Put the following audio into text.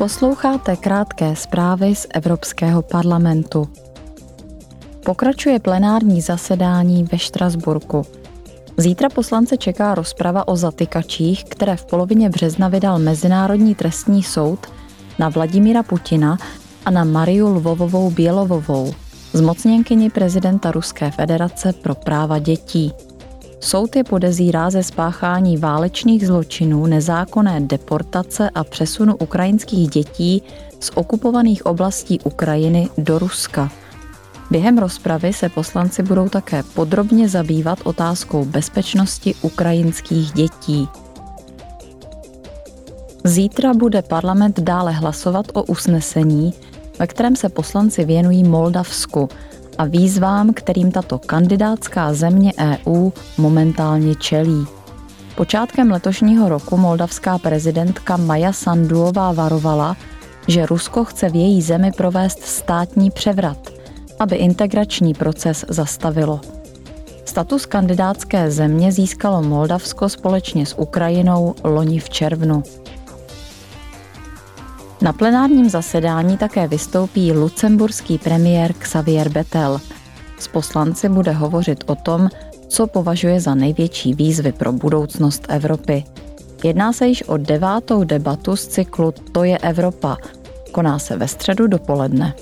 Posloucháte krátké zprávy z Evropského parlamentu. Pokračuje plenární zasedání ve Štrasburku. Zítra poslance čeká rozprava o zatykačích, které v polovině března vydal Mezinárodní trestní soud na Vladimíra Putina a na Mariu Lvovovou Bělovovou, zmocněnkyni prezidenta Ruské federace pro práva dětí. Soud je podezírá ze spáchání válečných zločinů, nezákonné deportace a přesunu ukrajinských dětí z okupovaných oblastí Ukrajiny do Ruska. Během rozpravy se poslanci budou také podrobně zabývat otázkou bezpečnosti ukrajinských dětí. Zítra bude parlament dále hlasovat o usnesení, ve kterém se poslanci věnují Moldavsku – a výzvám, kterým tato kandidátská země EU momentálně čelí. Počátkem letošního roku moldavská prezidentka Maja Sanduová varovala, že Rusko chce v její zemi provést státní převrat, aby integrační proces zastavilo. Status kandidátské země získalo Moldavsko společně s Ukrajinou loni v červnu. Na plenárním zasedání také vystoupí lucemburský premiér Xavier Bettel. S poslanci bude hovořit o tom, co považuje za největší výzvy pro budoucnost Evropy. Jedná se již o devátou debatu z cyklu To je Evropa. Koná se ve středu dopoledne.